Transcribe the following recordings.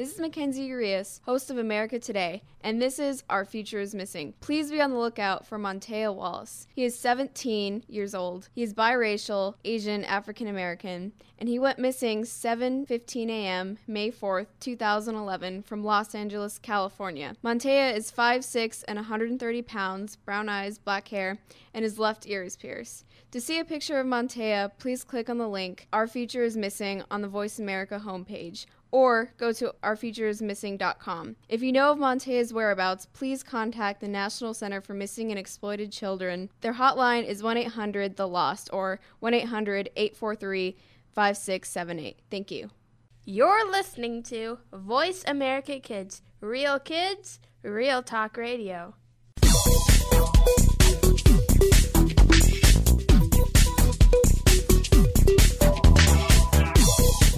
this is Mackenzie Urias, host of America Today, and this is Our Future is Missing. Please be on the lookout for Montea Wallace. He is 17 years old. He is biracial, Asian, African American, and he went missing 7:15 a.m. May 4th, 2011 from Los Angeles, California. Montea is 5'6 and 130 pounds, brown eyes, black hair, and his left ear is pierced. To see a picture of Montea, please click on the link Our Future is Missing on the Voice America homepage or go to ourfutureismissing.com. If you know of Montea's whereabouts, please contact the National Center for Missing and Exploited Children. Their hotline is 1 800 The Lost or 1 800 843 5678. Thank you. You're listening to Voice America Kids, real kids, real talk radio.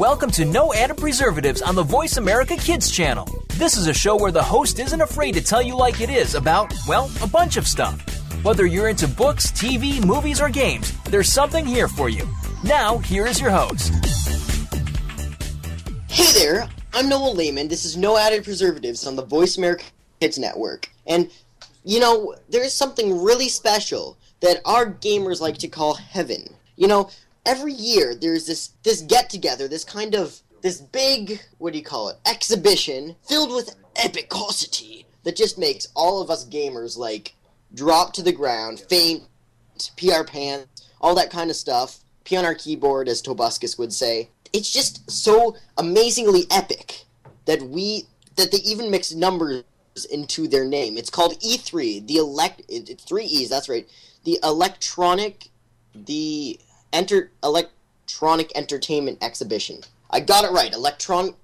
Welcome to No Added Preservatives on the Voice America Kids channel. This is a show where the host isn't afraid to tell you like it is about, well, a bunch of stuff. Whether you're into books, TV, movies, or games, there's something here for you. Now, here is your host. Hey there, I'm Noah Lehman. This is No Added Preservatives on the Voice America Kids Network. And, you know, there's something really special that our gamers like to call heaven. You know, every year there's this this get together, this kind of this big what do you call it exhibition filled with epicosity that just makes all of us gamers like drop to the ground, faint, pee our pants, all that kind of stuff. Pee on our keyboard, as Tobuscus would say. It's just so amazingly epic that we that they even mix numbers into their name. It's called E3, the elect. It's three E's. That's right. The electronic, the enter electronic entertainment exhibition. I got it right. Electron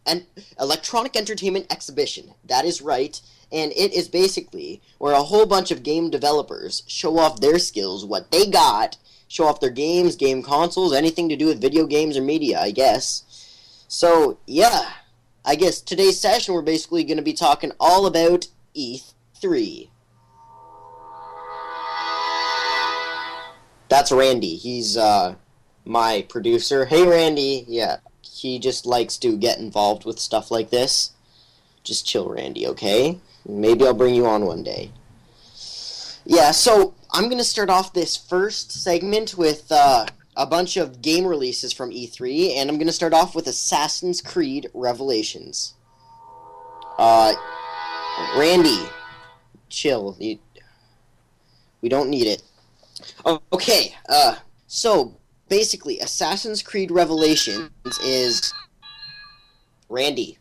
electronic entertainment exhibition. That is right. And it is basically where a whole bunch of game developers show off their skills, what they got, show off their games, game consoles, anything to do with video games or media, I guess. So, yeah. I guess today's session we're basically going to be talking all about E3. That's Randy. He's uh, my producer. Hey, Randy. Yeah, he just likes to get involved with stuff like this. Just chill, Randy, okay? Maybe I'll bring you on one day. Yeah, so I'm going to start off this first segment with uh, a bunch of game releases from E3, and I'm going to start off with Assassin's Creed Revelations. Uh, Randy, chill. You, we don't need it. Okay, uh, so basically, Assassin's Creed Revelations is Randy.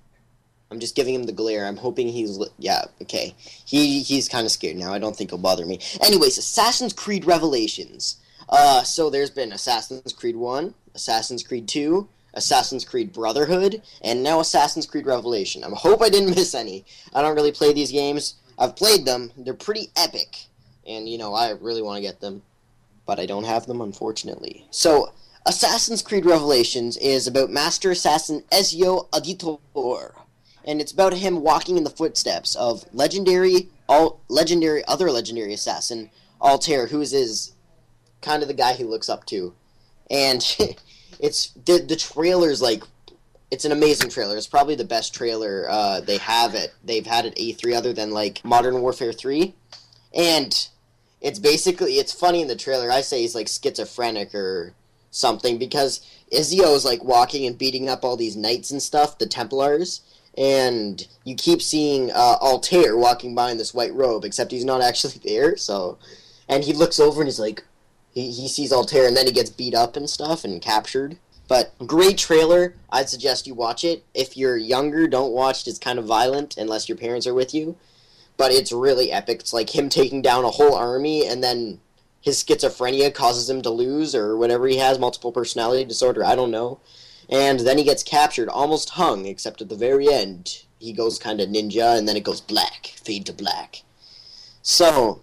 I'm just giving him the glare. I'm hoping he's yeah okay. He he's kind of scared now. I don't think he'll bother me. Anyways, Assassin's Creed Revelations. Uh, so there's been Assassin's Creed One, Assassin's Creed Two, Assassin's Creed Brotherhood, and now Assassin's Creed Revelation. I hope I didn't miss any. I don't really play these games. I've played them. They're pretty epic, and you know I really want to get them, but I don't have them unfortunately. So Assassin's Creed Revelations is about Master Assassin Ezio Auditore and it's about him walking in the footsteps of legendary all legendary other legendary assassin Altair, who is his kind of the guy he looks up to, and it's the the trailer's like it's an amazing trailer. It's probably the best trailer uh, they have it they've had at E3 other than like Modern Warfare 3, and it's basically it's funny in the trailer. I say he's like schizophrenic or something because Ezio is like walking and beating up all these knights and stuff, the Templars and you keep seeing uh, Altair walking by in this white robe, except he's not actually there. So, and he looks over and he's like, he, he sees Altair, and then he gets beat up and stuff and captured. But great trailer. I'd suggest you watch it. If you're younger, don't watch it. It's kind of violent unless your parents are with you. But it's really epic. It's like him taking down a whole army, and then his schizophrenia causes him to lose, or whatever he has, multiple personality disorder. I don't know and then he gets captured, almost hung, except at the very end he goes kind of ninja, and then it goes black, fade to black. So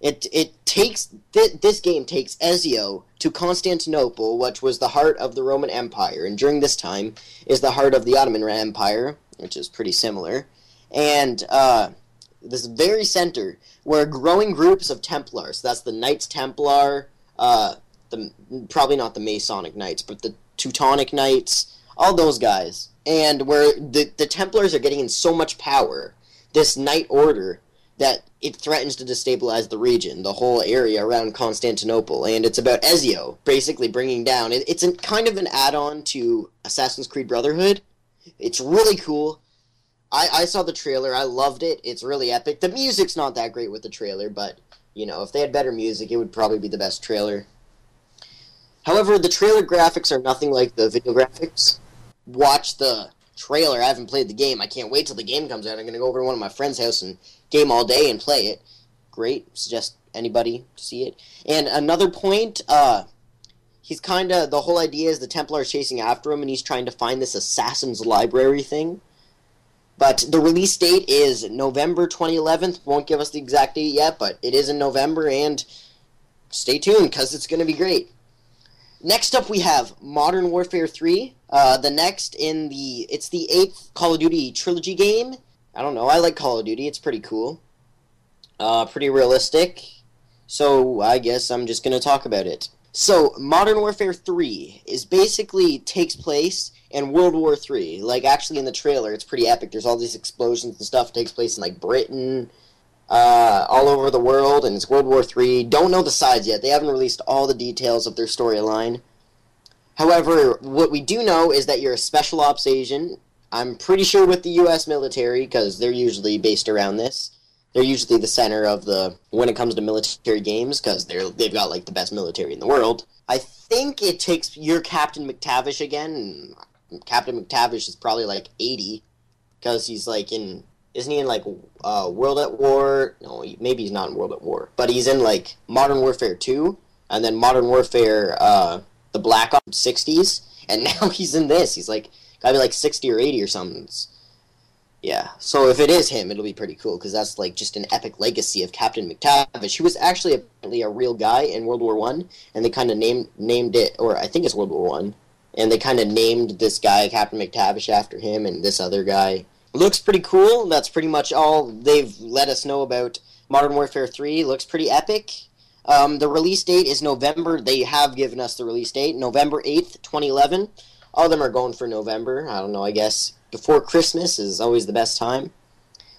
it it takes th- this game takes Ezio to Constantinople, which was the heart of the Roman Empire, and during this time is the heart of the Ottoman Empire, which is pretty similar. And uh, this very center, where growing groups of Templars, that's the Knights Templar, uh, the probably not the Masonic Knights, but the Teutonic Knights, all those guys, and where the the Templars are getting in so much power, this Knight Order that it threatens to destabilize the region, the whole area around Constantinople, and it's about Ezio basically bringing down. It, it's kind of an add-on to Assassin's Creed Brotherhood. It's really cool. I, I saw the trailer. I loved it. It's really epic. The music's not that great with the trailer, but you know, if they had better music, it would probably be the best trailer. However, the trailer graphics are nothing like the video graphics. Watch the trailer. I haven't played the game. I can't wait till the game comes out. I'm gonna go over to one of my friend's house and game all day and play it. Great. Suggest anybody to see it. And another point, uh, he's kind of the whole idea is the Templar is chasing after him, and he's trying to find this assassin's library thing. But the release date is November 2011. Won't give us the exact date yet, but it is in November, and stay tuned because it's going to be great. Next up, we have Modern Warfare 3. Uh, the next in the it's the eighth Call of Duty trilogy game. I don't know. I like Call of Duty. It's pretty cool. Uh, pretty realistic. So I guess I'm just gonna talk about it. So Modern Warfare 3 is basically takes place in World War 3. Like actually in the trailer, it's pretty epic. There's all these explosions and stuff. It takes place in like Britain, uh, all over the world, and it's World War 3. Don't know the sides yet. They haven't released all the details of their storyline. However, what we do know is that you're a special ops agent I'm pretty sure with the U.S. military, because they're usually based around this. They're usually the center of the when it comes to military games, because they're they've got like the best military in the world. I think it takes your Captain McTavish again. Captain McTavish is probably like 80, because he's like in isn't he in like uh, World at War? No, maybe he's not in World at War, but he's in like Modern Warfare 2, and then Modern Warfare uh, the Black Ops 60s, and now he's in this. He's like gotta be like 60 or 80 or something. Yeah, so if it is him, it'll be pretty cool because that's like just an epic legacy of Captain McTavish. He was actually apparently a real guy in World War One, and they kind of named named it, or I think it's World War One, and they kind of named this guy Captain McTavish after him, and this other guy looks pretty cool. That's pretty much all they've let us know about Modern Warfare Three. Looks pretty epic. Um, the release date is November. They have given us the release date, November eighth, twenty eleven. All of them are going for November. I don't know. I guess before Christmas is always the best time.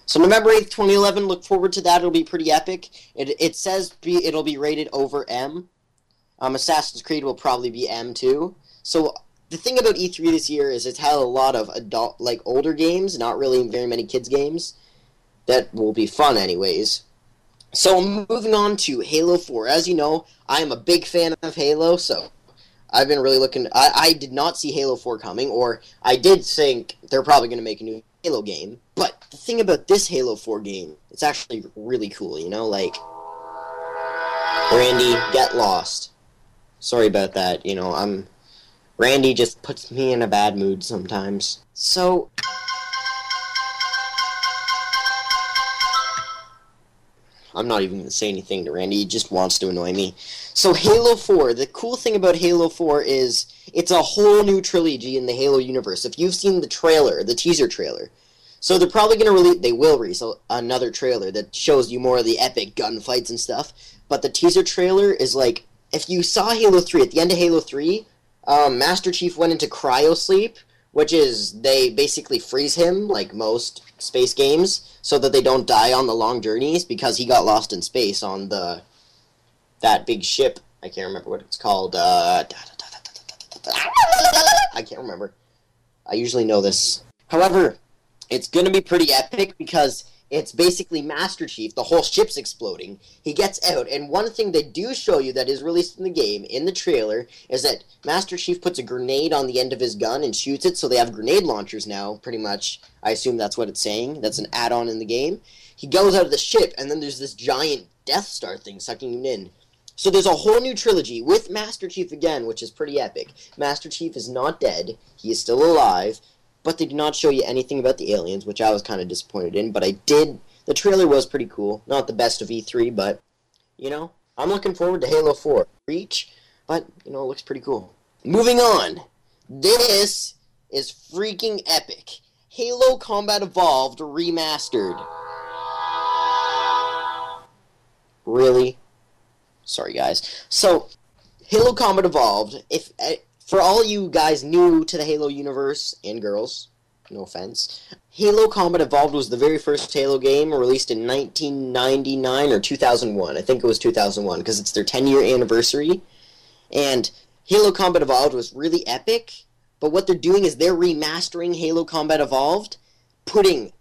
So November eighth, twenty eleven. Look forward to that. It'll be pretty epic. It it says be, it'll be rated over M. Um, Assassin's Creed will probably be M too. So the thing about E3 this year is it's had a lot of adult, like older games, not really very many kids games. That will be fun, anyways. So moving on to Halo 4. As you know, I am a big fan of Halo, so I've been really looking. I, I did not see Halo 4 coming, or I did think they're probably going to make a new Halo game. But the thing about this Halo 4 game, it's actually really cool, you know? Like, Randy, get lost. Sorry about that, you know, I'm. Randy just puts me in a bad mood sometimes. So, I'm not even going to say anything to Randy. He just wants to annoy me. So Halo 4, the cool thing about Halo 4 is it's a whole new trilogy in the Halo universe. If you've seen the trailer, the teaser trailer, so they're probably going to release, they will release another trailer that shows you more of the epic gunfights and stuff. But the teaser trailer is like, if you saw Halo 3, at the end of Halo 3, um, Master Chief went into cryo sleep, which is they basically freeze him, like most space games so that they don't die on the long journeys because he got lost in space on the that big ship. I can't remember what it's called. I can't remember. I usually know this. However, it's to be pretty epic because it's basically Master Chief. The whole ship's exploding. He gets out, and one thing they do show you that is released in the game, in the trailer, is that Master Chief puts a grenade on the end of his gun and shoots it, so they have grenade launchers now, pretty much. I assume that's what it's saying. That's an add on in the game. He goes out of the ship, and then there's this giant Death Star thing sucking him in. So there's a whole new trilogy with Master Chief again, which is pretty epic. Master Chief is not dead, he is still alive, but they did not show you anything about the aliens, which I was kind of disappointed in. But I did. The trailer was pretty cool. Not the best of E3, but you know, I'm looking forward to Halo 4 Reach. But you know, it looks pretty cool. Moving on. This is freaking epic. Halo Combat Evolved Remastered. Really? Sorry, guys. So, Halo Combat Evolved. If uh, for all you guys new to the Halo universe and girls, no offense, Halo Combat Evolved was the very first Halo game released in 1999 or 2001. I think it was 2001 because it's their 10 year anniversary. And Halo Combat Evolved was really epic. But what they're doing is they're remastering Halo Combat Evolved, putting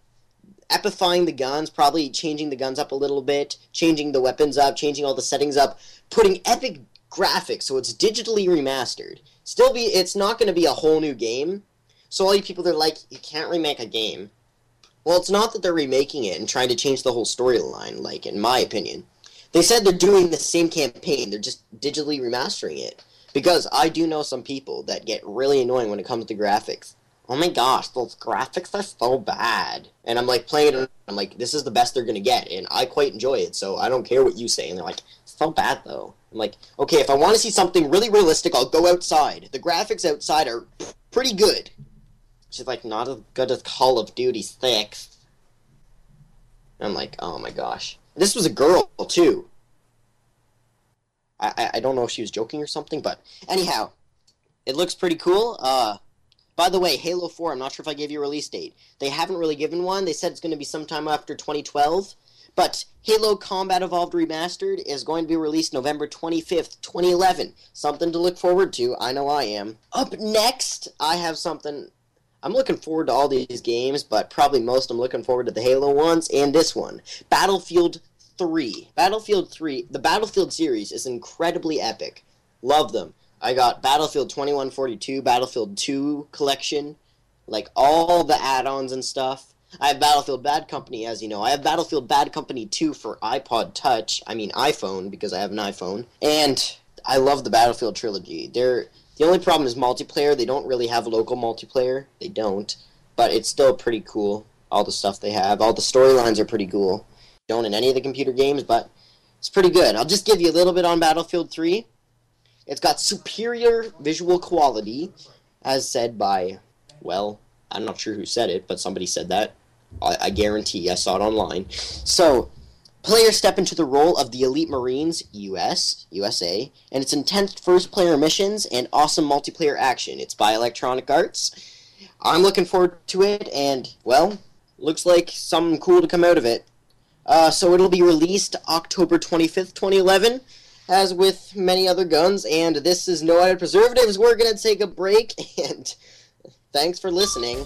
epifying the guns, probably changing the guns up a little bit, changing the weapons up, changing all the settings up, putting epic graphics so it's digitally remastered. Still be it's not going to be a whole new game. So all you people that are like you can't remake a game. Well, it's not that they're remaking it and trying to change the whole storyline like in my opinion. They said they're doing the same campaign, they're just digitally remastering it. Because I do know some people that get really annoying when it comes to graphics oh my gosh, those graphics are so bad. And I'm like playing it, I'm like, this is the best they're gonna get, and I quite enjoy it. So I don't care what you say. And they're like, so bad though. I'm like, okay, if I want to see something really realistic, I'll go outside. The graphics outside are pretty good. She's like, not as good as Call of Duty 6. I'm like, oh my gosh. This was a girl too. I, I, I don't know if she was joking or something, but anyhow, it looks pretty cool. Uh, by the way, Halo 4, I'm not sure if I gave you a release date. They haven't really given one. They said it's going to be sometime after 2012. But Halo Combat Evolved Remastered is going to be released November 25th, 2011. Something to look forward to. I know I am. Up next, I have something. I'm looking forward to all these games, but probably most I'm looking forward to the Halo ones and this one Battlefield 3. Battlefield 3, the Battlefield series is incredibly epic. Love them. I got Battlefield 2142, Battlefield 2 collection, like all the add-ons and stuff. I have Battlefield Bad Company, as you know. I have Battlefield Bad Company 2 for iPod Touch. I mean iPhone because I have an iPhone. And I love the Battlefield trilogy. They're the only problem is multiplayer. They don't really have local multiplayer. They don't, but it's still pretty cool. All the stuff they have, all the storylines are pretty cool. Don't in any of the computer games, but it's pretty good. I'll just give you a little bit on Battlefield 3. It's got superior visual quality, as said by, well, I'm not sure who said it, but somebody said that. I, I guarantee I saw it online. So, players step into the role of the Elite Marines, US, USA, and its intense first player missions and awesome multiplayer action. It's by Electronic Arts. I'm looking forward to it, and, well, looks like something cool to come out of it. Uh, so it'll be released October 25th, 2011 as with many other guns, and this is No Added Preservatives. We're going to take a break, and thanks for listening.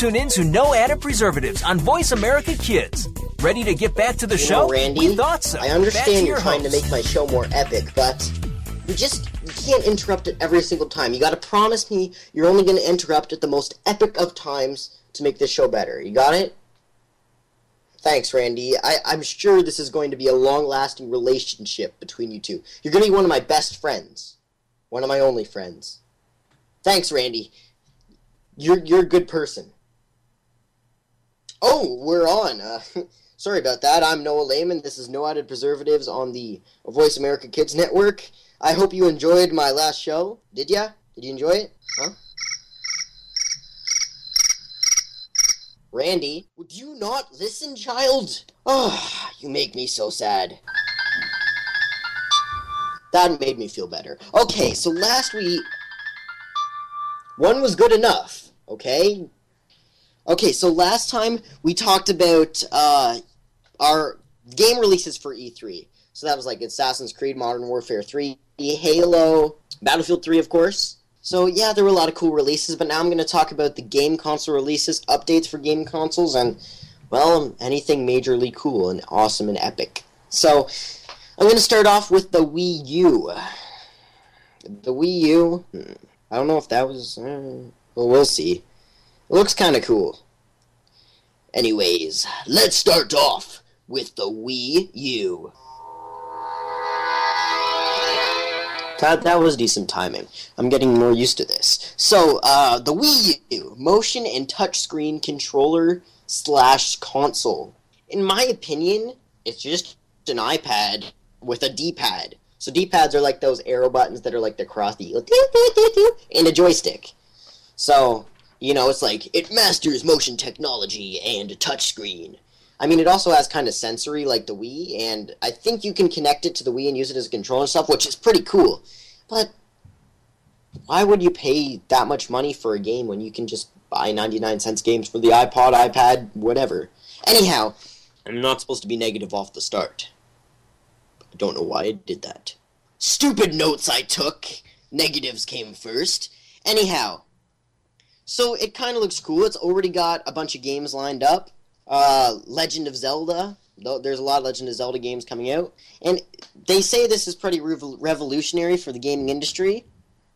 You're in to No Added Preservatives on Voice America Kids. Ready to get back to the You show? know, Randy, we thought so. I understand you're trying to make my show more epic, but you just you can't interrupt it every single time. You got to promise me you're only going to interrupt at the most epic of times to make this show better. You got it? Thanks, Randy. I, I'm sure this is going to be a long-lasting relationship between you two. You're going to be one of my best friends, one of my only friends. Thanks, Randy. You're you're a good person. Oh, we're on. Uh, sorry about that. I'm Noah Lehman. This is No Added Preservatives on the Voice America Kids Network. I hope you enjoyed my last show. Did ya? Did you enjoy it? Huh? Randy, would you not listen, child? Oh, you make me so sad. That made me feel better. Okay, so last week, one was good enough, okay? Okay, so last time we talked about uh, our game releases for E3. So that was like Assassin's Creed, Modern Warfare 3, Halo, Battlefield 3, of course. So yeah, there were a lot of cool releases, but now I'm going to talk about the game console releases, updates for game consoles, and, well, anything majorly cool and awesome and epic. So I'm going to start off with the Wii U. The Wii U, hmm, don't know if that was. Uh, well, we'll see. Looks kind of cool. Anyways, let's start off with the Wii U. That, that was decent timing. I'm getting more used to this. So, uh, the Wii U, motion and touchscreen controller slash console. In my opinion, it's just an iPad with a D-pad. So D-pads are like those arrow buttons that are like the cross the and a joystick. So, you know, it's like it masters motion technology and touchscreen. I mean, it also has kind of sensory like the Wii, and I think you can connect it to the Wii and use it as a controller and stuff, which is pretty cool. But why would you pay that much money for a game when you can just buy 99 cents games for the iPod, iPad, whatever? Anyhow, I'm not supposed to be negative off the start. I don't know why I did that. Stupid notes I took. Negatives came first. Anyhow, so it kind of looks cool. It's already got a bunch of games lined up. Uh, Legend of Zelda. There's a lot of Legend of Zelda games coming out, and they say this is pretty revo- revolutionary for the gaming industry.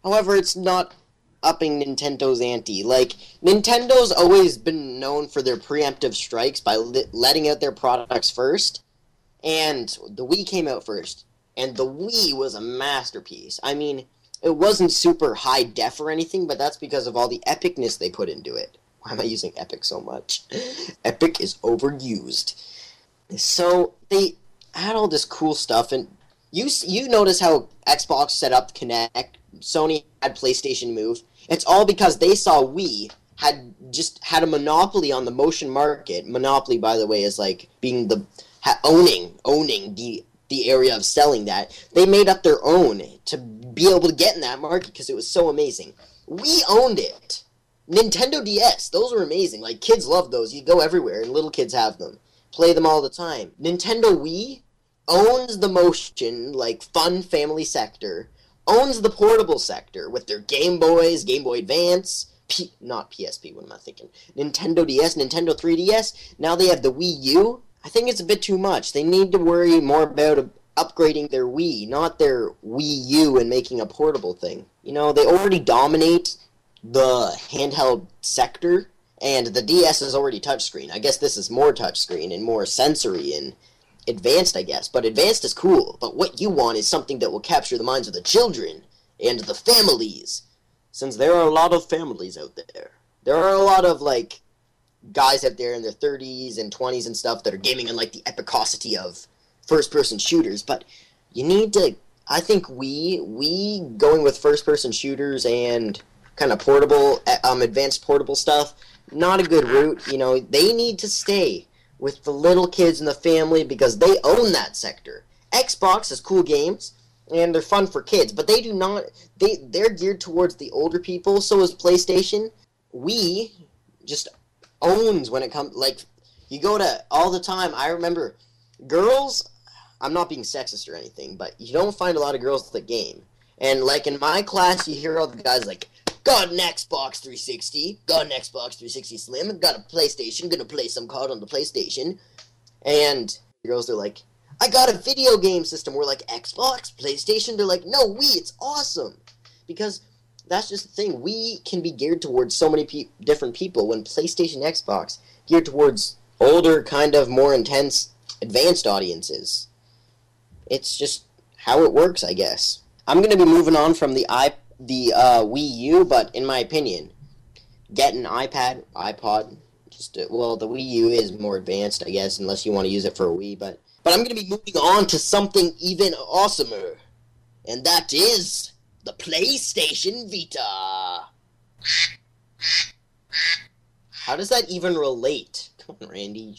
However, it's not upping Nintendo's ante. Like Nintendo's always been known for their preemptive strikes by letting out their products first, and the Wii came out first, and the Wii was a masterpiece. I mean, it wasn't super high def or anything, but that's because of all the epicness they put into it. Why am I using epic so much? Epic is overused. So they had all this cool stuff, and you you notice how Xbox set up Kinect, Sony had PlayStation Move. It's all because they saw Wii had just had a monopoly on the motion market. Monopoly, by the way, is like being the ha- owning owning the the area of selling that. They made up their own to be able to get in that market because it was so amazing. Wii owned it. Nintendo DS, those were amazing. Like kids love those. You go everywhere, and little kids have them. Play them all the time. Nintendo Wii owns the motion, like fun family sector. Owns the portable sector with their Game Boys, Game Boy Advance, P- not PSP. What am I thinking? Nintendo DS, Nintendo 3DS. Now they have the Wii U. I think it's a bit too much. They need to worry more about uh, upgrading their Wii, not their Wii U and making a portable thing. You know, they already dominate the handheld sector, and the DS is already touchscreen. I guess this is more touchscreen and more sensory and advanced, I guess. But advanced is cool. But what you want is something that will capture the minds of the children and the families. Since there are a lot of families out there. There are a lot of, like, guys out there in their 30s and 20s and stuff that are gaming on, like, the epicosity of first person shooters. But you need to I think we we going with first person shooters and kind of portable, um, advanced portable stuff. Not a good route. You know, they need to stay with the little kids in the family because they own that sector. Xbox has cool games and they're fun for kids, but they do not. They they're geared towards the older people. So is PlayStation. Wii just owns when it comes like you go to all the time. I remember girls. I'm not being sexist or anything, but you don't find a lot of girls that game. And like in my class, you hear all the guys like, "Got an Xbox 360, got an Xbox 360 Slim, got a PlayStation, gonna play some COD on the PlayStation," and the girls are like, "I got a video game system." We're like, "Xbox, PlayStation." They're like, "No, we, it's awesome," because that's just the thing. Wii can be geared towards so many pe- different people. When PlayStation, Xbox geared towards older, kind of more intense, advanced audiences. It's just how it works, I guess. I'm gonna be moving on from the i the uh, Wii U, but in my opinion, get an iPad, iPod. Just uh, well, the Wii U is more advanced, I guess, unless you want to use it for a Wii. But but I'm gonna be moving on to something even awesomer, and that is the PlayStation Vita. How does that even relate? Come on, Randy.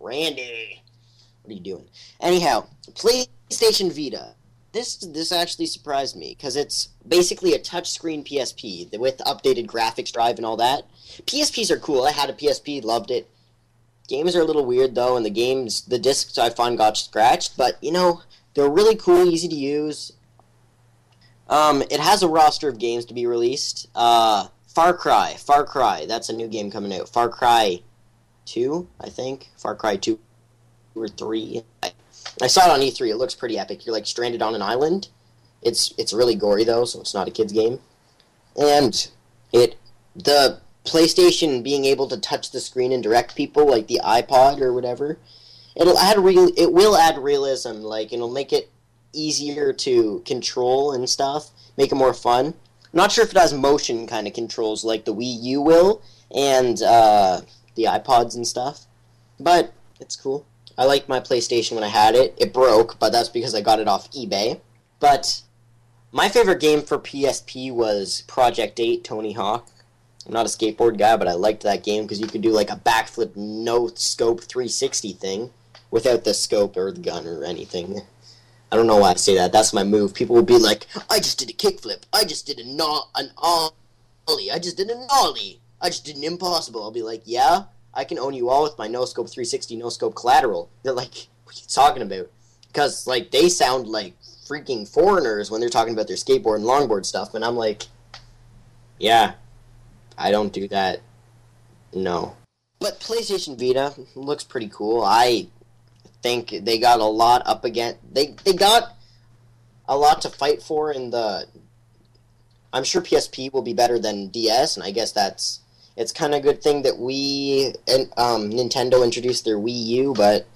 Randy. What are you doing? Anyhow, PlayStation Vita. This this actually surprised me because it's basically a touchscreen PSP with updated graphics drive and all that. PSPs are cool. I had a PSP, loved it. Games are a little weird though, and the games, the discs I find got scratched, but you know they're really cool, easy to use. Um, it has a roster of games to be released. Uh, Far Cry, Far Cry, that's a new game coming out. Far Cry 2, I think. Far Cry 2 or 3. I, I saw it on E3. It looks pretty epic. You're like stranded on an island. It's it's really gory though, so it's not a kids game. And it the PlayStation being able to touch the screen and direct people like the iPod or whatever, it'll add real it will add realism. Like it'll make it easier to control and stuff, make it more fun. I'm not sure if it has motion kind of controls like the Wii U will and uh, the iPods and stuff, but it's cool. I liked my PlayStation when I had it. It broke, but that's because I got it off eBay. But my favorite game for PSP was Project 8 Tony Hawk. I'm not a skateboard guy, but I liked that game because you could do like a backflip no scope 360 thing without the scope or the gun or anything. I don't know why I say that. That's my move. People will be like, "I just did a kickflip. I just did a no- an ollie. I just did an ollie. I just did an impossible." I'll be like, "Yeah, I can own you all with my no scope 360 no scope collateral." They're like, "What are you talking about?" Because like they sound like freaking foreigners when they're talking about their skateboard and longboard stuff, and I'm like, "Yeah, I don't do that. No." But PlayStation Vita looks pretty cool. I think they got a lot up against they they got a lot to fight for in the I'm sure PSP will be better than DS and I guess that's it's kind of a good thing that we and um, Nintendo introduced their Wii U but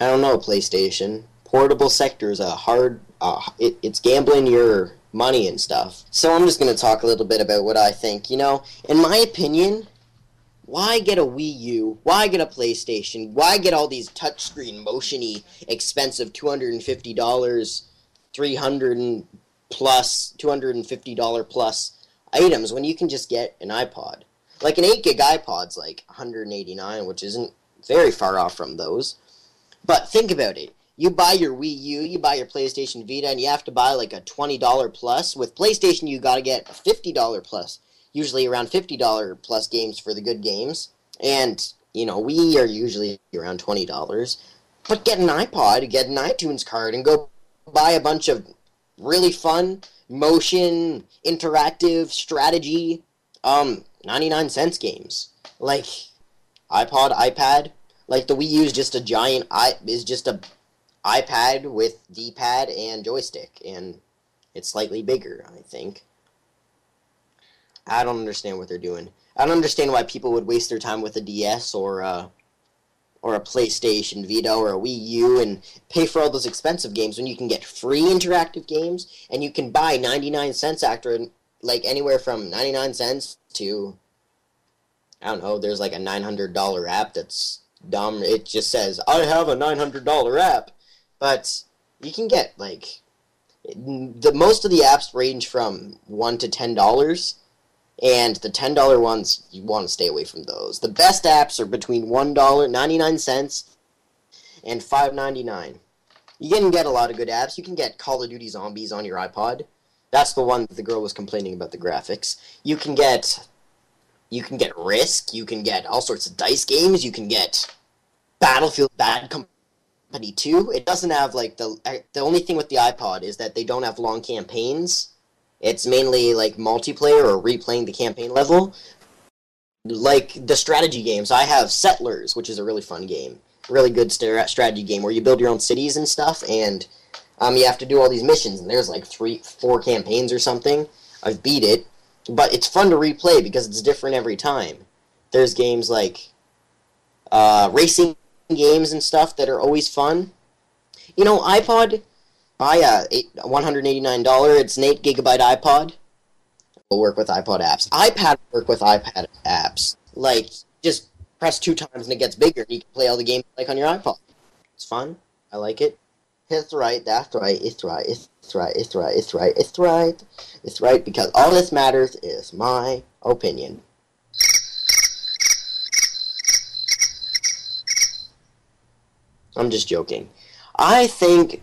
I don't know PlayStation portable sector is a hard uh, it, it's gambling your money and stuff so I'm just to talk a little bit about what I think you know in my opinion why get a Wii U? Why get a PlayStation? Why get all these touchscreen, motiony, expensive two hundred and fifty dollars, three hundred plus, two hundred and fifty dollar plus items when you can just get an iPod? Like an eight gig iPod's like one hundred and eighty nine, which isn't very far off from those. But think about it. You buy your Wii U, you buy your PlayStation Vita, and you have to buy like a twenty dollar plus. With PlayStation, you got to get a fifty dollar plus usually around $50 plus games for the good games. And, you know, we are usually around $20. But get an iPod, get an iTunes card, and go buy a bunch of really fun, motion, interactive, strategy, um, 99 cents games. Like, iPod, iPad. Like, the Wii U is just a giant, i is just a iPad with D-pad and joystick. And it's slightly bigger, I think. I don't understand what they're doing. I don't understand why people would waste their time with a DS or a, or a PlayStation Vita or a Wii U and pay for all those expensive games when you can get free interactive games and you can buy 99 cents after like anywhere from 99 cents to I don't know, there's like a $900 app that's dumb. It just says, "I have a $900 app." But you can get like the most of the apps range from one to ten dollars, and the ten dollar ones you want to stay away from those. The best apps are between one dollar ninety nine cents and five ninety nine. You can get a lot of good apps. You can get Call of Duty Zombies on your iPod. That's the one that the girl was complaining about the graphics. You can get you can get Risk, you can get all sorts of dice games, you can get Battlefield Bad Company 2. It doesn't have like the uh, the only thing with the iPod is that they don't have long campaigns. It's mainly like multiplayer or replaying the campaign level. Like the strategy games, I have Settlers, which is a really fun game. Really good strategy game where you build your own cities and stuff and um, you have to do all these missions, and there's like three, four campaigns or something. I've beat it, but it's fun to replay because it's different every time. There's games like uh, racing games and stuff that are always fun. You know, iPod, buy a $189. It's an 8 gigabyte iPod. Will work with iPod apps. iPad work with iPad apps. Like, just press two times and it gets bigger, and you can play all the games like on your iPod. It's fun. I like it. It's right, that's right, it's right, it's right, it's right, it's right, it's right, it's right, because all this matters is my opinion. I'm just joking. I think,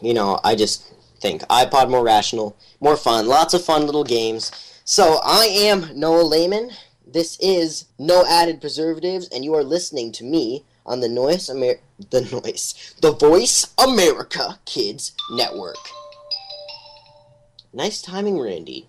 you know, I just think iPod more rational, more fun, lots of fun little games. So I am Noah Lehman. This is No Added Preservatives, and you are listening to me on the Noise Amer- the Noise the Voice America Kids Network. Nice timing, Randy.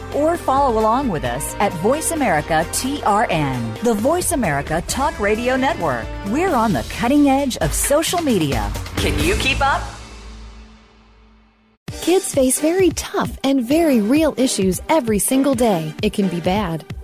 or follow along with us at Voice America TRN, the Voice America Talk Radio Network. We're on the cutting edge of social media. Can you keep up? Kids face very tough and very real issues every single day. It can be bad.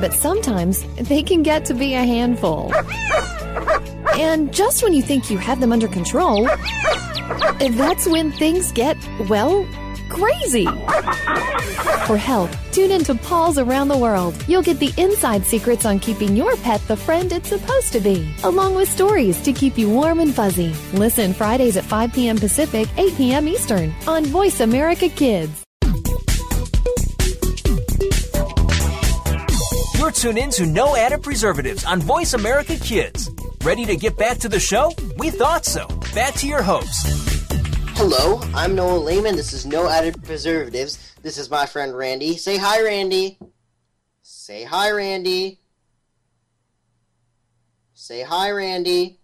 but sometimes they can get to be a handful. And just when you think you have them under control, that's when things get, well, crazy. For help, tune in to Paws Around the World. You'll get the inside secrets on keeping your pet the friend it's supposed to be, along with stories to keep you warm and fuzzy. Listen Fridays at 5 p.m. Pacific, 8 p.m. Eastern on Voice America Kids. You're tuned in to No Added Preservatives on Voice America Kids. Ready to get back to the show? We thought so. Back to your host. Hello, I'm Noah Lehman. This is No Added Preservatives. This is my friend Randy. Say hi, Randy. Say hi, Randy. Say hi, Randy.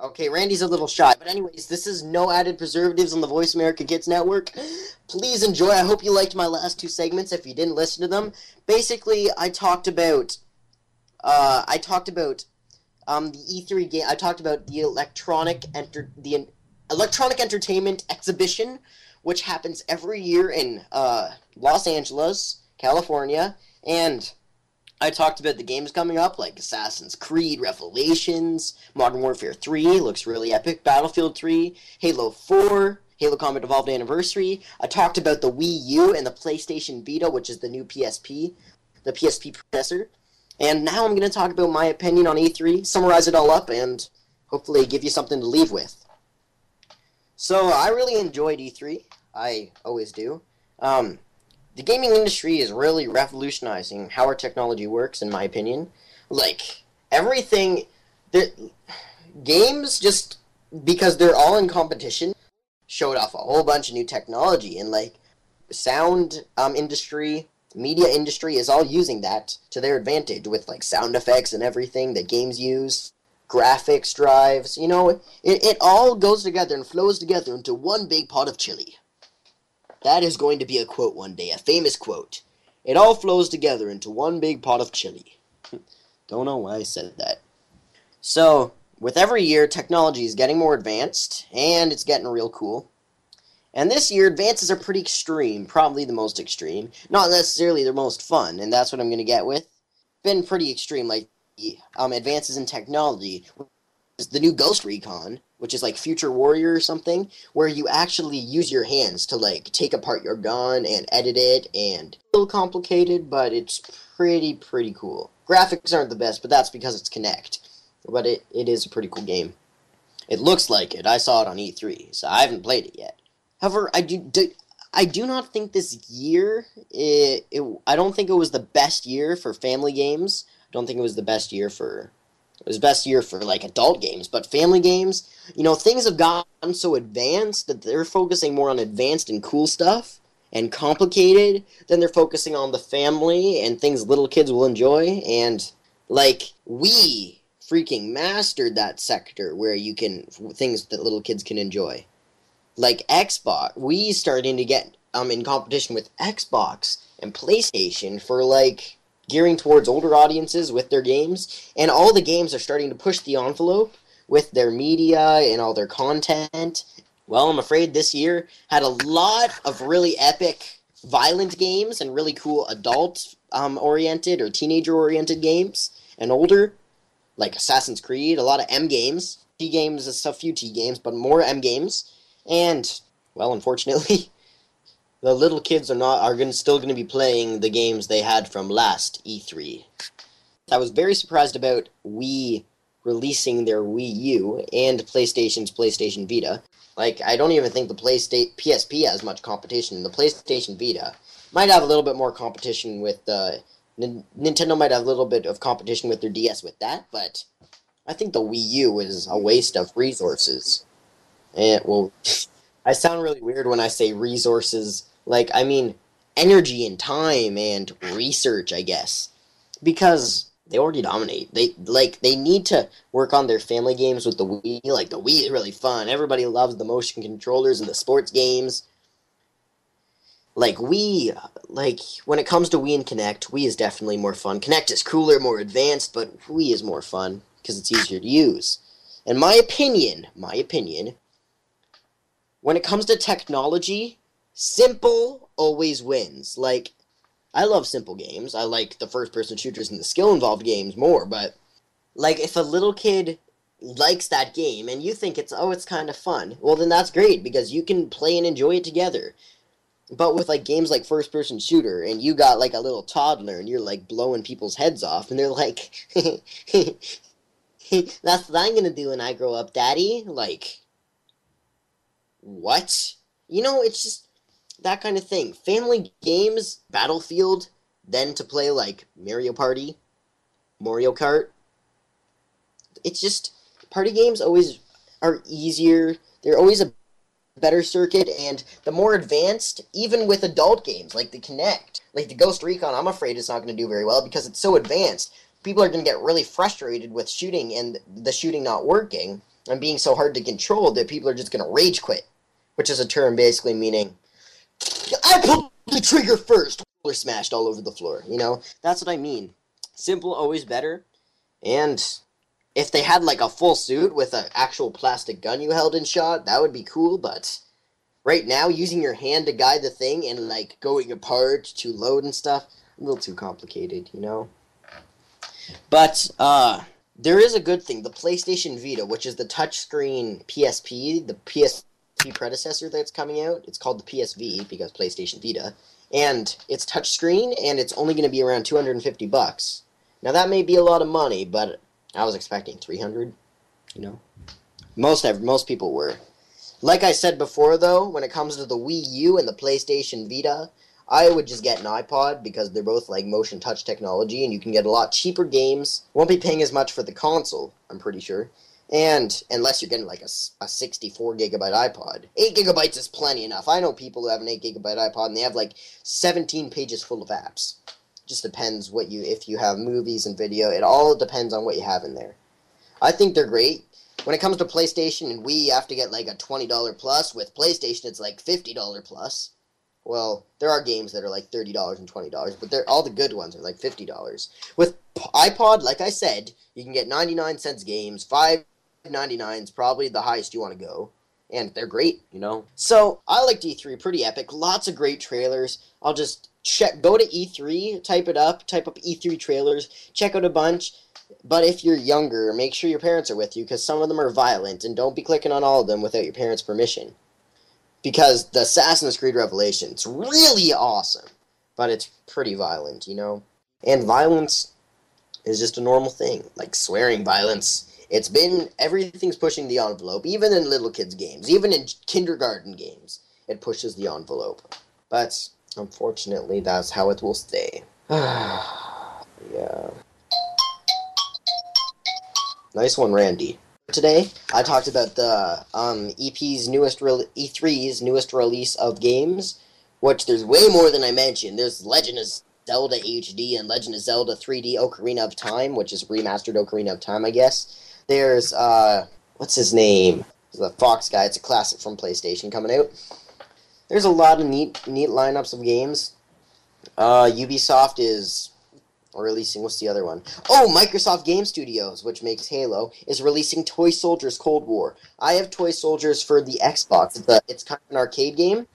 Okay, Randy's a little shy. But anyways, this is No Added Preservatives on the Voice America Kids Network. Please enjoy. I hope you liked my last two segments if you didn't listen to them. Basically, I talked about uh, I talked about um, the E3 game. I talked about the electronic enter the electronic entertainment exhibition, which happens every year in uh, Los Angeles, California, and I talked about the games coming up, like Assassin's Creed Revelations, Modern Warfare 3 looks really epic, Battlefield 3, Halo 4, Halo Combat Evolved Anniversary. I talked about the Wii U and the PlayStation Vita, which is the new PSP, the PSP processor. And now I'm going to talk about my opinion on E3, summarize it all up, and hopefully give you something to leave with. So, I really enjoyed E3. I always do. Um, the gaming industry is really revolutionizing how our technology works, in my opinion. Like, everything. The, games, just because they're all in competition, showed off a whole bunch of new technology. And, like, sound um, industry, media industry is all using that to their advantage with like sound effects and everything that games use graphics drives you know? It, it all goes together and flows together into one big pot of chili. That is going to be a quote one day a famous quote. It all flows together into one big pot of chili. Don't know why i said that. So with every year technology is getting more advanced and it's getting real cool and this year, advances are pretty extreme, probably the most extreme. Not necessarily the most fun, and that's what I'm going to get with. Been pretty extreme, like um, advances in technology. The new Ghost Recon, which is like Future Warrior or something, where you actually use your hands to like take apart your gun and edit it, and a little complicated, but it's pretty pretty cool. Graphics aren't the best, but that's because it's Kinect. But it, it is a pretty cool game. It looks like it. I saw it on E3, so I haven't played it yet. However, I do, do I do not think this year. It, it, I don't think it was the best year for family games. I don't think it was the best year for. It was best year for like adult games, but family games. You know, things have gotten so advanced that they're focusing more on advanced and cool stuff and complicated than they're focusing on the family and things little kids will enjoy. And like we freaking mastered that sector where you can things that little kids can enjoy. Like Xbox, we starting to get um in competition with Xbox and PlayStation for like gearing towards older audiences with their games, and all the games are starting to push the envelope with their media and all their content. Well, I'm afraid this year had a lot of really epic violent games and really cool adult um, oriented or teenager oriented games and older like Assassin's Creed, a lot of M games. T games, a few T games, but more M games and, well, unfortunately, the little kids are not are gonna, still going to be playing the games they had from last E3. I was very surprised about Wii releasing their Wii U and PlayStation's PlayStation Vita. Like, I don't even think the PlayStation PSP has much competition. The PlayStation Vita might have a little bit more competition with uh, N- Nintendo might have a little bit of competition with their DS with that, but I think the Wii U is a waste of resources. And well, I sound really weird when I say resources. Like I mean energy and time and research, I guess, because they already dominate. They like they need to work on their family games with the Wii. Like the Wii is really fun. Everybody loves the motion controllers and the sports games. Like Wii, like when it comes to Wii and Kinect, Wii is definitely more fun. Kinect is cooler, more advanced, but Wii is more fun because it's easier to use. In my opinion, my opinion, when it comes to technology, simple always wins. Like, I love simple games. I like the first person shooters and the skill involved games more, but like if a little kid likes that game and you think it's oh it's kind of fun, well then that's great because you can play and enjoy it together. But with like games like first person shooter and you got like a little toddler and you're like blowing people's heads off and they're like that's what I'm to do when I grow up, daddy. Like what? You know, it's just that kind of thing. Family games, Battlefield, then to play like Mario Party, Mario Kart. It's just party games always are easier. They're always a better circuit and the more advanced even with adult games like the Kinect, like the Ghost Recon, I'm afraid it's not going to do very well because it's so advanced. People are going to get really frustrated with shooting and the shooting not working and being so hard to control that people are just going to rage quit which is a term basically meaning I pulled the trigger first. Or smashed all over the floor. You know, that's what I mean. Simple always better. And if they had like a full suit with an actual plastic gun you held and shot, that would be cool, but right now using your hand to guide the thing and like going apart to load and stuff, a little too complicated, you know? But uh there is a good thing. The PlayStation Vita, which is the touchscreen PSP, the PSP predecessor that's coming out, it's called the PSV because PlayStation Vita, and it's touchscreen and it's only going to be around 250 bucks. Now that may be a lot of money, but I was expecting 300, you know. Most most people were. Like I said before though, when it comes to the Wii U and the PlayStation Vita, I would just get an iPod because they're both like motion touch technology and you can get a lot cheaper games. Won't be paying as much for the console, I'm pretty sure. And unless you're getting like a, a 64 gigabyte iPod, 8 gigabytes is plenty enough. I know people who have an 8 gigabyte iPod and they have like 17 pages full of apps. Just depends what you, if you have movies and video, it all depends on what you have in there. I think they're great. When it comes to PlayStation and Wii, you have to get like a $20 plus. With PlayStation, it's like $50 plus. Well, there are games that are like thirty dollars and twenty dollars, but they're all the good ones are like fifty dollars. With iPod, like I said, you can get ninety nine cents games. Five ninety nine is probably the highest you want to go, and they're great, you know. So I like E3, pretty epic. Lots of great trailers. I'll just check. Go to E3, type it up, type up E3 trailers, check out a bunch. But if you're younger, make sure your parents are with you because some of them are violent, and don't be clicking on all of them without your parents' permission because the Assassin's Creed Revelation's really awesome, but it's pretty violent, you know? And violence is just a normal thing, like swearing violence. It's been everything's pushing the envelope, even in little kids' games, even in kindergarten games. It pushes the envelope. But unfortunately, that's how it will stay. yeah. Nice one, Randy. Today, I talked about the um, EP's newest re- E3's newest release of games, which there's way more than I mentioned. There's Legend of Zelda HD and Legend of Zelda 3D Ocarina of Time, which is remastered Ocarina of Time, I guess. There's uh, what's his name? The Fox guy. It's a classic from PlayStation coming out. There's a lot of neat neat lineups of games. Uh, Ubisoft is releasing what's the other one? Oh, Microsoft Game Studios, which makes Halo, is releasing Toy Soldiers Cold War. I have Toy Soldiers for the Xbox. It's, a, it's kind of an arcade game,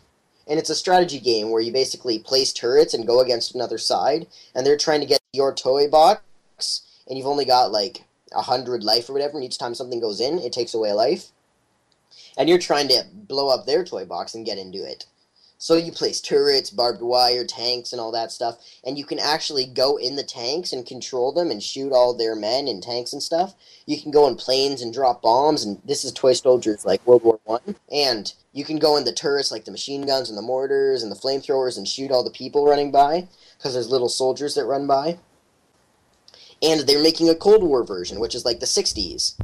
and it's a strategy game where you basically place turrets and go against another side, and they're trying to get your toy box, and you've only got like a hundred life or whatever, and each time something goes in, it takes away life. And you're trying to blow up their toy box and get into it. So you place turrets, barbed wire, tanks, and all that stuff, and you can actually go in the tanks and control them and shoot all their men and tanks and stuff. You can go in planes and drop bombs, and this is Toy Soldiers like World War One. And you can go in the turrets like the machine guns and the mortars and the flamethrowers and shoot all the people running by because there's little soldiers that run by. And they're making a Cold War version, which is like the '60s.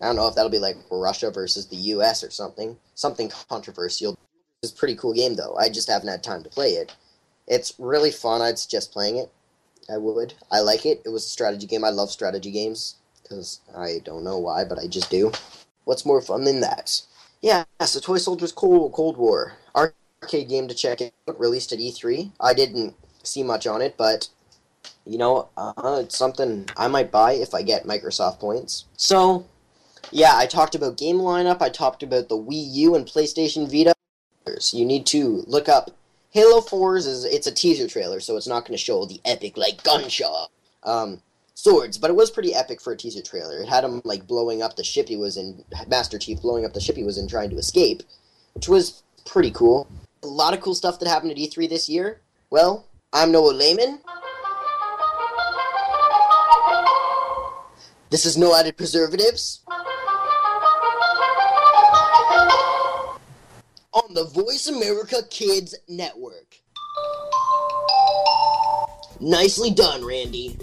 I don't know if that'll be like Russia versus the U.S. or something, something controversial. It's a pretty cool game, though. I just haven't had time to play it. It's really fun. I'd suggest playing it. I would. I like it. It was a strategy game. I love strategy games because I don't know why, but I just do. What's more fun than that? Yeah, so Toy Soldiers Cold, Cold War. Arcade game to check out, released at E3. I didn't see much on it, but you know, uh, it's something I might buy if I get Microsoft points. So, yeah, I talked about game lineup. I talked about the Wii U and PlayStation Vita. You need to look up Halo 4's is it's a teaser trailer, so it's not going to show the epic like gunshot um, swords, but it was pretty epic for a teaser trailer. It had him like blowing up the ship he was in, Master Chief blowing up the ship he was in, trying to escape, which was pretty cool. A lot of cool stuff that happened at E3 this year. Well, I'm Noah Lehman. This is No Added Preservatives. The Voice America Kids Network. Nicely done, Randy.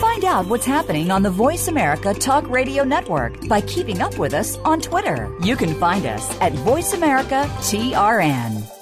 Find out what's happening on the Voice America Talk Radio Network by keeping up with us on Twitter. You can find us at Voice America TRN.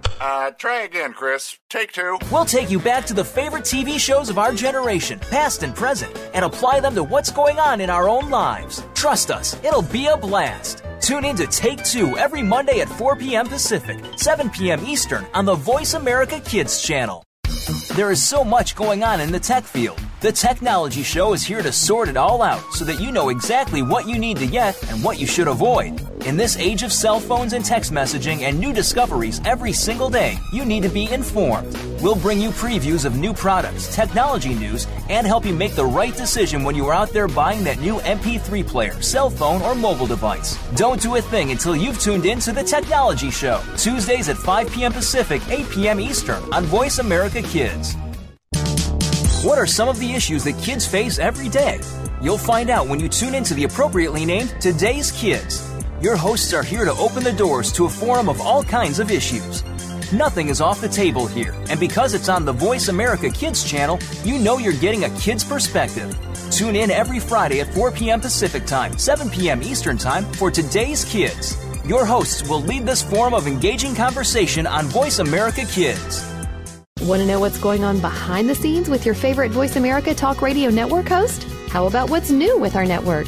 Uh, try again, Chris. Take two. We'll take you back to the favorite TV shows of our generation, past and present, and apply them to what's going on in our own lives. Trust us, it'll be a blast. Tune in to Take Two every Monday at 4 p.m. Pacific, 7 p.m. Eastern on the Voice America Kids channel. There is so much going on in the tech field. The Technology Show is here to sort it all out so that you know exactly what you need to get and what you should avoid. In this age of cell phones and text messaging and new discoveries every single day, you need to be informed. We'll bring you previews of new products, technology news, and help you make the right decision when you are out there buying that new MP3 player, cell phone, or mobile device. Don't do a thing until you've tuned in to The Technology Show, Tuesdays at 5 p.m. Pacific, 8 p.m. Eastern on Voice America Kids. What are some of the issues that kids face every day? You'll find out when you tune into the appropriately named Today's Kids. Your hosts are here to open the doors to a forum of all kinds of issues. Nothing is off the table here, and because it's on the Voice America Kids channel, you know you're getting a kid's perspective. Tune in every Friday at 4 p.m. Pacific Time, 7 p.m. Eastern Time for Today's Kids. Your hosts will lead this forum of engaging conversation on Voice America Kids. Want to know what's going on behind the scenes with your favorite Voice America Talk Radio Network host? How about what's new with our network?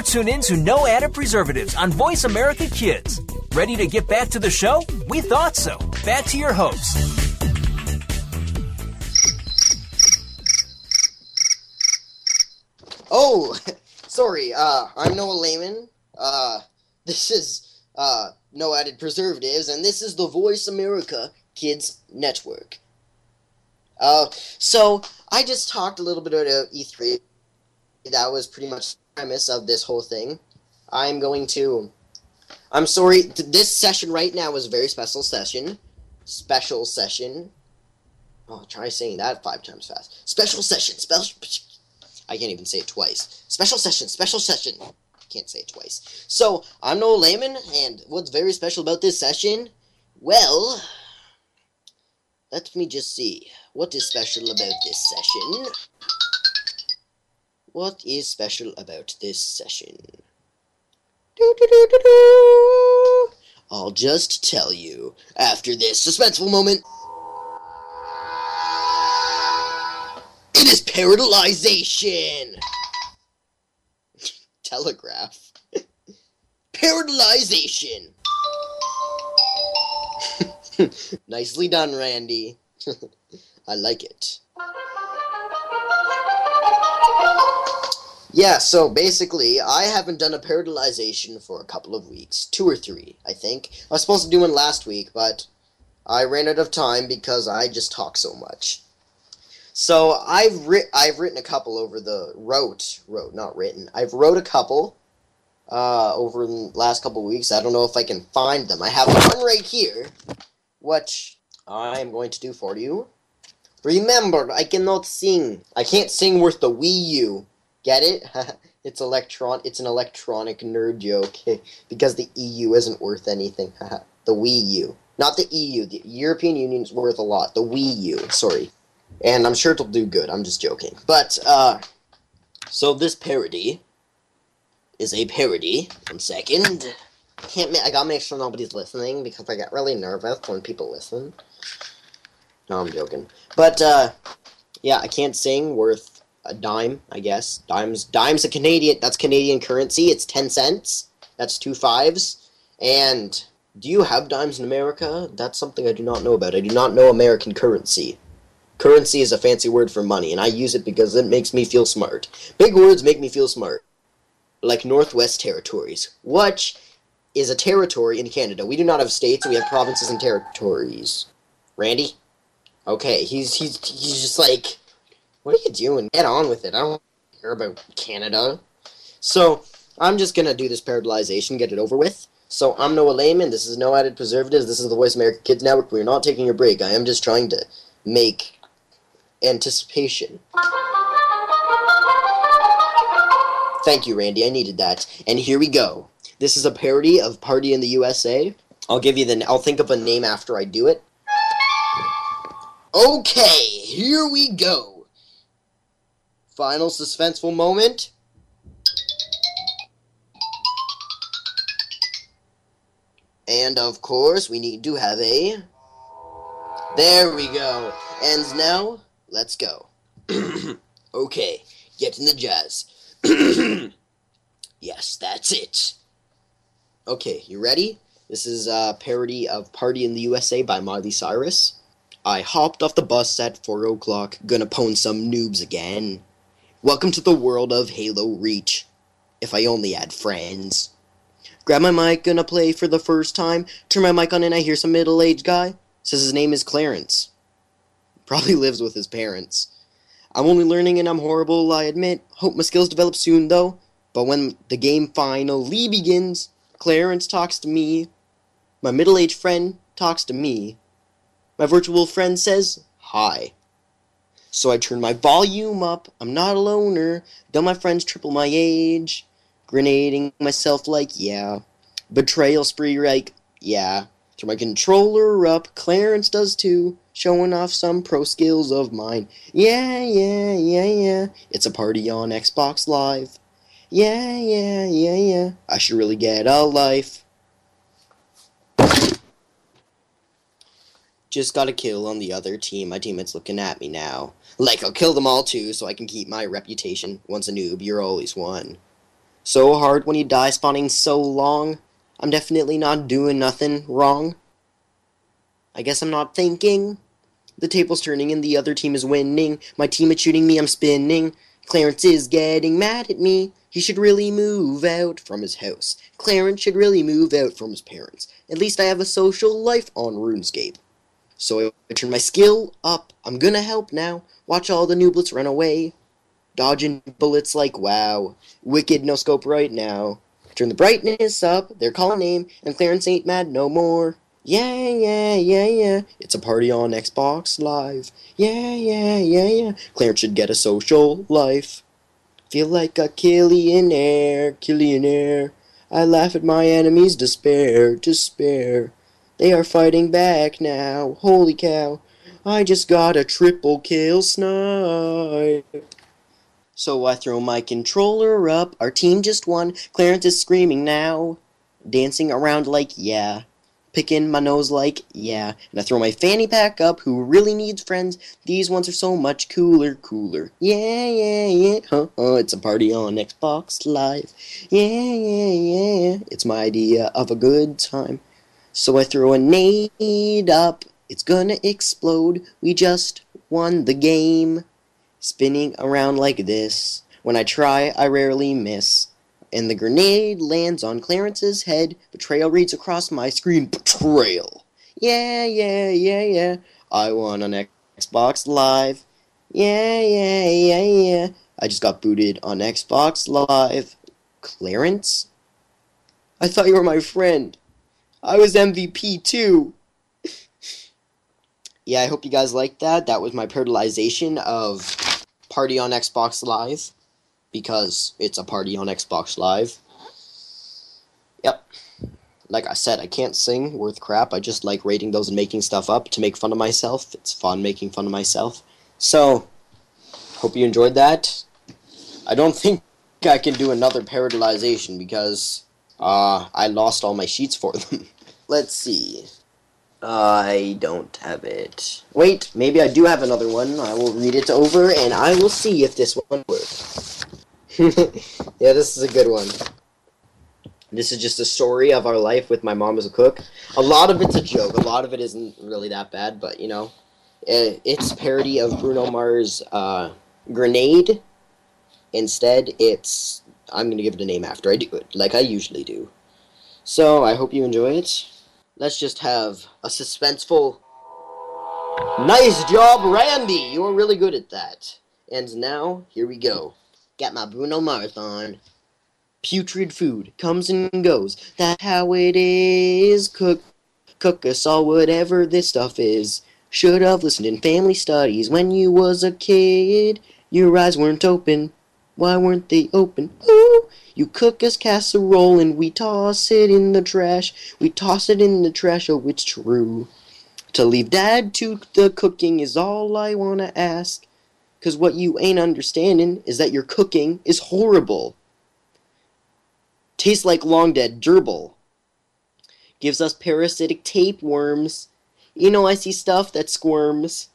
You're tuned in to No Added Preservatives on Voice America Kids. Ready to get back to the show? We thought so. Back to your host. Oh, sorry. Uh, I'm Noah Lehman. Uh, this is uh, No Added Preservatives, and this is the Voice America Kids Network. Uh, so I just talked a little bit about E3. That was pretty much premise of this whole thing. I'm going to. I'm sorry. th- This session right now is a very special session. Special session. Oh, try saying that five times fast. Special session. Special. I can't even say it twice. Special session. Special session. Can't say it twice. So I'm Noah Lehman, and what's very special about this session? Well, let me just see. What is special about this session? What is special about this session? I'll just tell you after this suspenseful moment. It is paradolization! Telegraph. paradolization! Nicely done, Randy. I like it. Yeah, so basically, I haven't done a paradolization for a couple of weeks. Two or three, I think. I was supposed to do one last week, but I ran out of time because I just talk so much. So I've writ I've written a couple over the wrote wrote not written. I've wrote a couple uh, over the last couple weeks. I don't know if I can find them. I have one right here. which I am going to do for you. Remember, I cannot sing. I can't sing worth the Wii U. Get it? it's electron. It's an electronic nerd joke because the EU isn't worth anything. the Wii U, not the EU. The European Union is worth a lot. The Wii U. Sorry, and I'm sure it'll do good. I'm just joking. But uh, so this parody is a parody. One second. Can't. Ma- I gotta make sure nobody's listening because I get really nervous when people listen. No, I'm joking. But uh, yeah, I can't sing worth a dime. I guess dimes. Dimes a Canadian. That's Canadian currency. It's ten cents. That's two fives. And do you have dimes in America? That's something I do not know about. I do not know American currency. Currency is a fancy word for money, and I use it because it makes me feel smart. Big words make me feel smart. Like Northwest Territories. What is a territory in Canada? We do not have states, we have provinces and territories. Randy? Okay, he's he's he's just like, what are you doing? Get on with it. I don't care about Canada. So I'm just gonna do this parallelization, get it over with. So I'm Noah Lehman. This is No Added Preservatives. This is the Voice America Kids Network. We're not taking a break. I am just trying to make anticipation. Thank you, Randy. I needed that. And here we go. This is a parody of Party in the USA. I'll give you the. I'll think of a name after I do it. Okay, here we go. Final suspenseful moment. And of course, we need to have a. There we go. And now, let's go. okay, get in the jazz. yes, that's it. Okay, you ready? This is a parody of Party in the USA by Miley Cyrus. I hopped off the bus at 4 o'clock, gonna pwn some noobs again. Welcome to the world of Halo Reach. If I only had friends. Grab my mic, gonna play for the first time. Turn my mic on and I hear some middle aged guy. Says his name is Clarence. Probably lives with his parents. I'm only learning and I'm horrible, I admit. Hope my skills develop soon though. But when the game finally begins, Clarence talks to me. My middle aged friend talks to me. My virtual friend says, Hi. So I turn my volume up. I'm not a loner. Don't my friends triple my age? Grenading myself like, yeah. Betrayal spree like, yeah. Turn my controller up. Clarence does too. Showing off some pro skills of mine. Yeah, yeah, yeah, yeah. It's a party on Xbox Live. Yeah, yeah, yeah, yeah. I should really get a life. Just got a kill on the other team. My teammate's looking at me now. Like, I'll kill them all too, so I can keep my reputation. Once a noob, you're always one. So hard when you die spawning so long. I'm definitely not doing nothing wrong. I guess I'm not thinking. The table's turning and the other team is winning. My team is shooting me, I'm spinning. Clarence is getting mad at me. He should really move out from his house. Clarence should really move out from his parents. At least I have a social life on RuneScape. So I turn my skill up. I'm gonna help now. Watch all the nooblets run away. Dodging bullets like wow. Wicked no scope right now. Turn the brightness up. They're calling name, and Clarence ain't mad no more. Yeah, yeah, yeah, yeah. It's a party on Xbox Live. Yeah, yeah, yeah, yeah. Clarence should get a social life. Feel like a killionaire, killionaire. I laugh at my enemies' despair, despair. They are fighting back now. Holy cow. I just got a triple kill snipe. So I throw my controller up. Our team just won. Clarence is screaming now. Dancing around like, yeah. Picking my nose like, yeah. And I throw my fanny pack up. Who really needs friends? These ones are so much cooler, cooler. Yeah, yeah, yeah. Huh, huh. It's a party on Xbox Live. Yeah, yeah, yeah. It's my idea of a good time. So I throw a nade up. It's gonna explode. We just won the game. Spinning around like this. When I try, I rarely miss. And the grenade lands on Clarence's head. Betrayal reads across my screen. Betrayal. Yeah, yeah, yeah, yeah. I won on Xbox Live. Yeah, yeah, yeah, yeah. I just got booted on Xbox Live. Clarence? I thought you were my friend. I was MVP too. yeah, I hope you guys liked that. That was my parodialization of Party on Xbox Live because it's a party on Xbox Live. Yep. Like I said, I can't sing worth crap. I just like rating those and making stuff up to make fun of myself. It's fun making fun of myself. So, hope you enjoyed that. I don't think I can do another parodialization because uh, I lost all my sheets for them. Let's see. I don't have it. Wait, maybe I do have another one. I will read it over and I will see if this one works. yeah, this is a good one. This is just a story of our life with my mom as a cook. A lot of it's a joke. A lot of it isn't really that bad, but you know, it's parody of Bruno Mars' uh, "Grenade." Instead, it's I'm gonna give it a name after I do it, like I usually do. So I hope you enjoy it. Let's just have a suspenseful. Nice job, Randy. You were really good at that. And now here we go. Got my Bruno Mars on. Putrid food comes and goes. That's how it is. Cook, cook us all whatever this stuff is. Should have listened in family studies when you was a kid. Your eyes weren't open. Why weren't they open? Ooh, you cook us casserole and we toss it in the trash. We toss it in the trash. Oh, it's true. To leave dad to the cooking is all I wanna ask. Cause what you ain't understanding is that your cooking is horrible. Tastes like long dead gerbil. Gives us parasitic tapeworms. You know, I see stuff that squirms.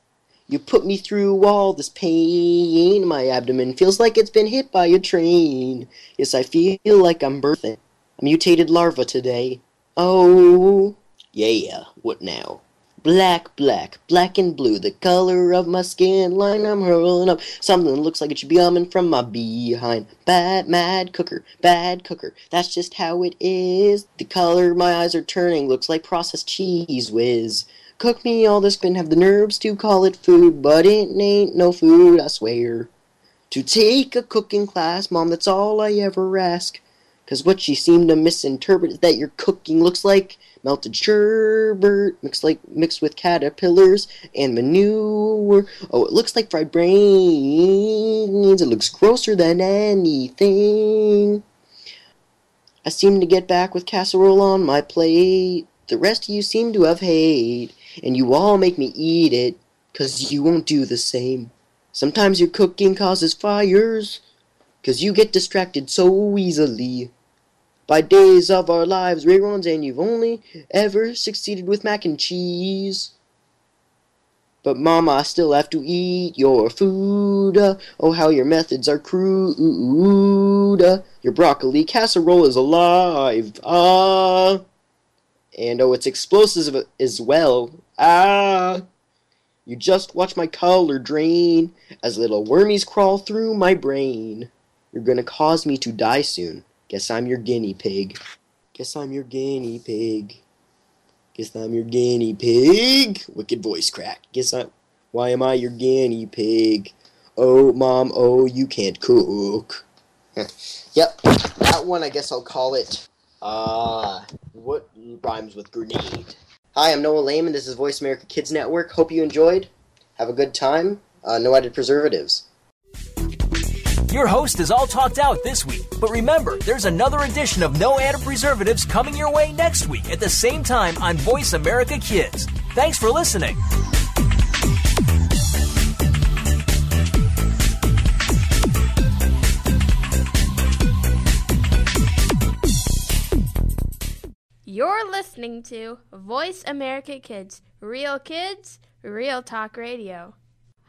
You put me through all this pain. My abdomen feels like it's been hit by a train. Yes, I feel like I'm birthing a mutated larva today. Oh, yeah, what now? Black, black, black and blue, the color of my skin line. I'm hurling up something that looks like it should be coming from my behind. Bad, mad cooker, bad cooker. That's just how it is. The color my eyes are turning looks like processed Cheez Whiz. Cook me all this and have the nerves to call it food, but it ain't no food, I swear. To take a cooking class, Mom, that's all I ever ask. Cause what she seemed to misinterpret is that your cooking looks like melted sherbet mixed like mixed with caterpillars and manure. Oh, it looks like fried brains. It looks grosser than anything. I seem to get back with casserole on my plate. The rest of you seem to have hate, and you all make me eat it, 'cause you won't do the same. Sometimes your cooking causes fires, 'cause you get distracted so easily by days of our lives, reruns, and you've only ever succeeded with mac and cheese. But mama, I still have to eat your food. Oh, how your methods are crude. Your broccoli casserole is alive. Ah. And oh, it's explosive as well. Ah. You just watch my color drain as little wormies crawl through my brain. You're gonna cause me to die soon. Guess I'm your guinea pig. Guess I'm your guinea pig. Guess I'm your guinea pig. Wicked voice crack. Guess I. Why am I your guinea pig? Oh, mom, oh, you can't cook. yep, that one I guess I'll call it. Uh, what rhymes with grenade? Hi, I'm Noah and this is Voice America Kids Network. Hope you enjoyed. Have a good time. Uh, no added preservatives. Your host is all talked out this week, but remember, there's another edition of No Added Preservatives coming your way next week at the same time on Voice America Kids. Thanks for listening. You're listening to Voice America Kids, real kids, real talk radio.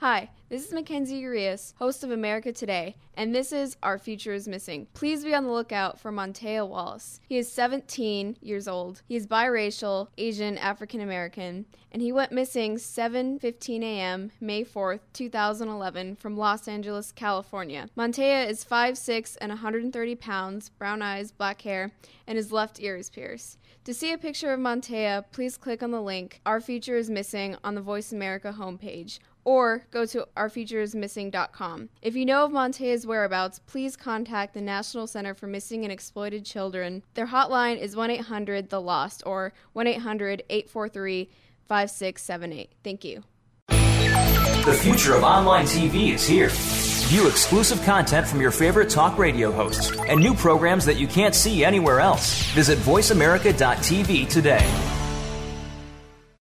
Hi, this is Mackenzie Urias, host of America Today, and this is Our Future is Missing. Please be on the lookout for Montea Wallace. He is 17 years old. He is biracial, Asian, African American, and he went missing 7:15 a.m. May 4th, 2011 from Los Angeles, California. Montea is 5'6 and 130 pounds, brown eyes, black hair, and his left ear is pierced. To see a picture of Montea, please click on the link Our Future is Missing on the Voice America homepage or go to ourfutureismissing.com. If you know of Montea's whereabouts, please contact the National Center for Missing and Exploited Children. Their hotline is 1 800 The Lost or 1 800 843 5678. Thank you. The future of online TV is here. View exclusive content from your favorite talk radio hosts and new programs that you can't see anywhere else. Visit VoiceAmerica.tv today.